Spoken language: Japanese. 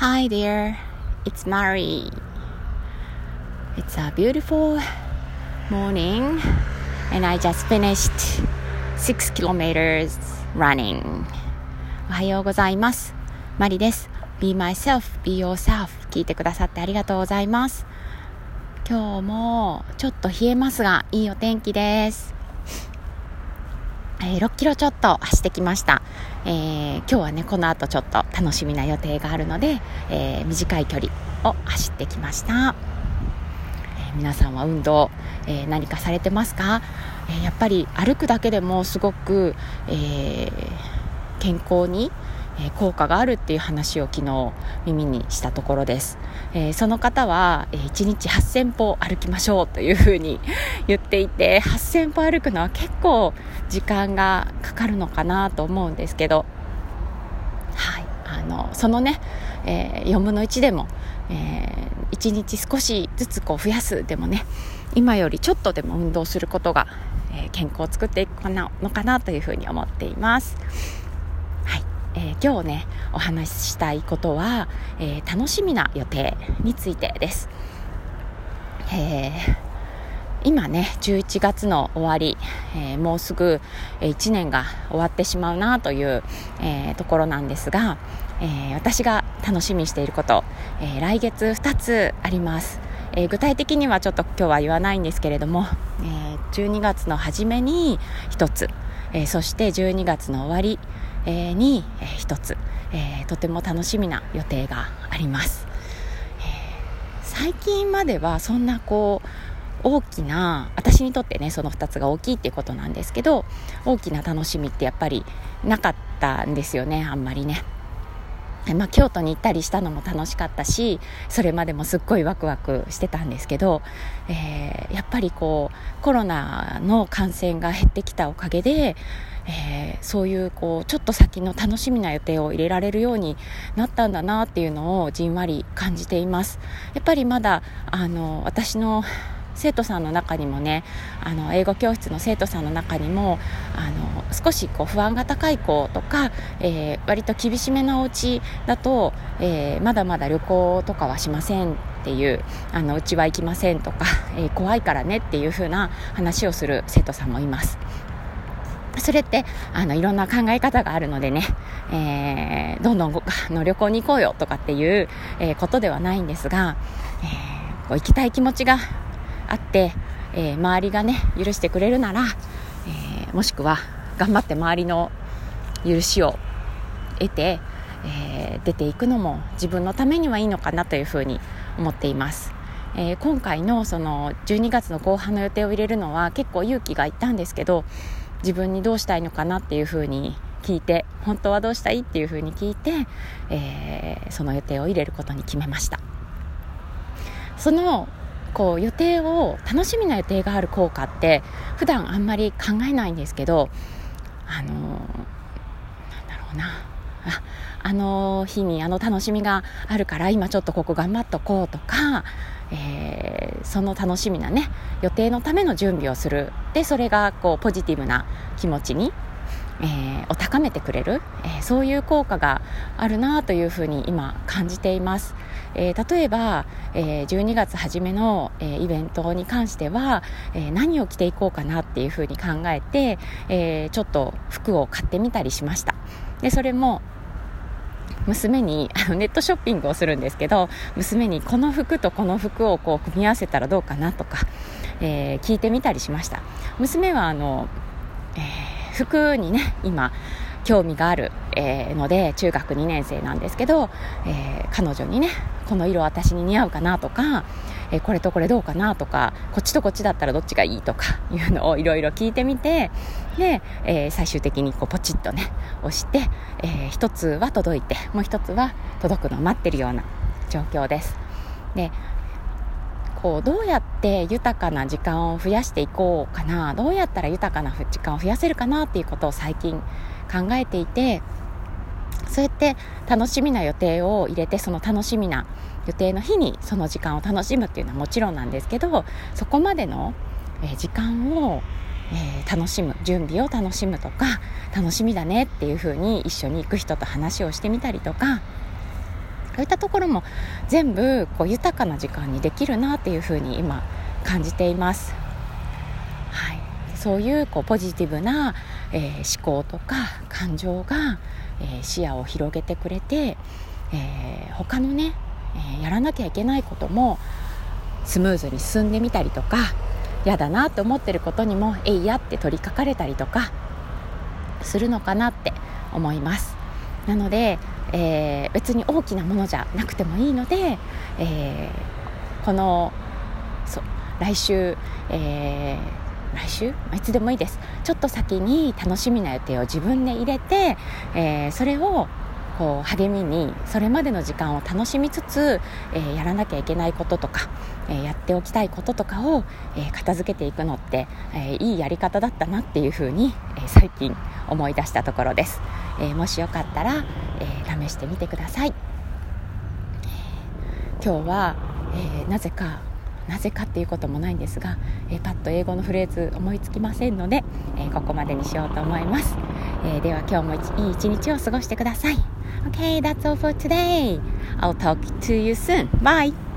Hi there, it's Mari. It's a beautiful morning, and I just finished six kilometers running. おはようございます。マリです。Be myself, be yourself. 聞いてくださってありがとうございます。今日もちょっと冷えますが、いいお天気です。えー6キロちょっと走ってきました、えー今日はねこの後ちょっと楽しみな予定があるので、えー短い距離を走ってきました、えー皆さんは運動、えー何かされてますか、えーやっぱり歩くだけでもすごく、えー健康にえー効果があるっていう話を昨日耳にしたところです、えその方は、え1日8000歩歩きましょうというふうに 言っていて8000歩歩くのは結構時間がかかるのかなと思うんですけど、はい、あのそのね、えー4分の1でも、え1日少しずつこう増やすでもね今よりちょっとでも運動することが、え健康を作っていくのかなというふうに思っています。えー今日ねお話ししたいことは、えー楽しみな予定についてです、えー今ね11月の終わり、えーもうすぐ1年が終わってしまうなという、えーところなんですが、えー私が楽しみにしていること、えー来月2つあります、えー具体的にはちょっと今日は言わないんですけれども、えー12月の初めに1つ、えーそして12月の終わり、に、え1つ、とても楽しみな予定があります、最近まではそんなこう大きな私にとってねその2つが大きいっていうことなんですけど大きな楽しみってやっぱりなかったんですよねあんまりね。まあ、京都に行ったりしたのも楽しかったしそれまでもすっごいワクワクしてたんですけど、えーやっぱりこうコロナの感染が減ってきたおかげで、えーそういうこうちょっと先の楽しみな予定を入れられるようになったんだなっていうのをじんわり感じています。やっぱりまだあの私の生徒さんの中にもねあの英語教室の生徒さんの中にもあの少しこう不安が高い子とか、えー割と厳しめなお家だと、えーまだまだ旅行とかはしませんっていうあのうちは行きませんとか、えー怖いからねっていう風な話をする生徒さんもいます。それってあのいろんな考え方があるのでね、えーどんどんあの旅行に行こうよとかっていう、えーことではないんですが、えーこう行きたい気持ちがあって、えー周りがね許してくれるなら、えーもしくは頑張って周りの許しを得て、えー出ていくのも自分のためにはいいのかなというふうに思っています。えー今回のその12月の後半の予定を入れるのは結構勇気がいったんですけど自分にどうしたいのかなっていうふうに聞いて本当はどうしたいっていうふうに聞いて、えーその予定を入れることに決めましたそのこう予定を楽しみな予定がある効果って普段あんまり考えないんですけどあのーなんだろうな。ああの日にあの楽しみがあるから今ちょっとここ頑張っとこうとか、えーその楽しみなね予定のための準備をする。でそれがこうポジティブな気持ちに、えーを高めてくれる、えーそういう効果があるなというふうに今感じています、えー例えば、えー12月初めの、えーイベントに関しては、えー何を着ていこうかなっていうふうに考えて、えーちょっと服を買ってみたりしました。でそれも娘に あのネットショッピングをするんですけど娘にこの服とこの服をこう組み合わせたらどうかなとか、えー聞いてみたりしました。娘はあの、えー服にね今興味がある、えーので中学2年生なんですけど、えー彼女にねこの色私に似合うかなとか、えーこれとこれどうかなとかこっちとこっちだったらどっちがいいとかいうのをいろいろ聞いてみてで、え最終的にこうポチッとね押して、えー一つは届いてもう一つは届くのを待ってるような状況です。でこうどうやって豊かな時間を増やしていこうかなどうやったら豊かな時間を増やせるかなっていうことを最近考えていてそうやって楽しみな予定を入れてその楽しみな予定の日にその時間を楽しむっていうのはもちろんなんですけどそこまでの、時間を、え楽しむ準備を楽しむとか楽しみだねっていうふうに一緒に行く人と話をしてみたりとかそういったところも全部こう豊かな時間にできるなっていうふうに今感じています。はい、そういうこうポジティブな、えー、思考とか感情が、えー、視野を広げてくれて、えー、他のね、えやらなきゃいけないこともスムーズに進んでみたりとか嫌だなと思ってることにもえいやって取りかかれたりとかするのかなって思いますなので、えー、別に大きなものじゃなくてもいいので、えー、このそ来週、えー、来週？いつでもいいです。ちょっと先に楽しみな予定を自分で入れて、えー、それをこう励みにそれまでの時間を楽しみつつ、えー、やらなきゃいけないこととか、えー、やっておきたいこととかを、えー、片付けていくのって、えいいやり方だったなっていうふうに、え最近思い出したところです、えもしよかったら、え試してみてください、今日は、えなぜかなぜかっていうこともないんですが、えー、パッと英語のフレーズ思いつきませんので、えー、ここまでにしようと思います、えー、では今日もいい一日を過ごしてください OK, that's all for today. I'll talk to you soon. Bye.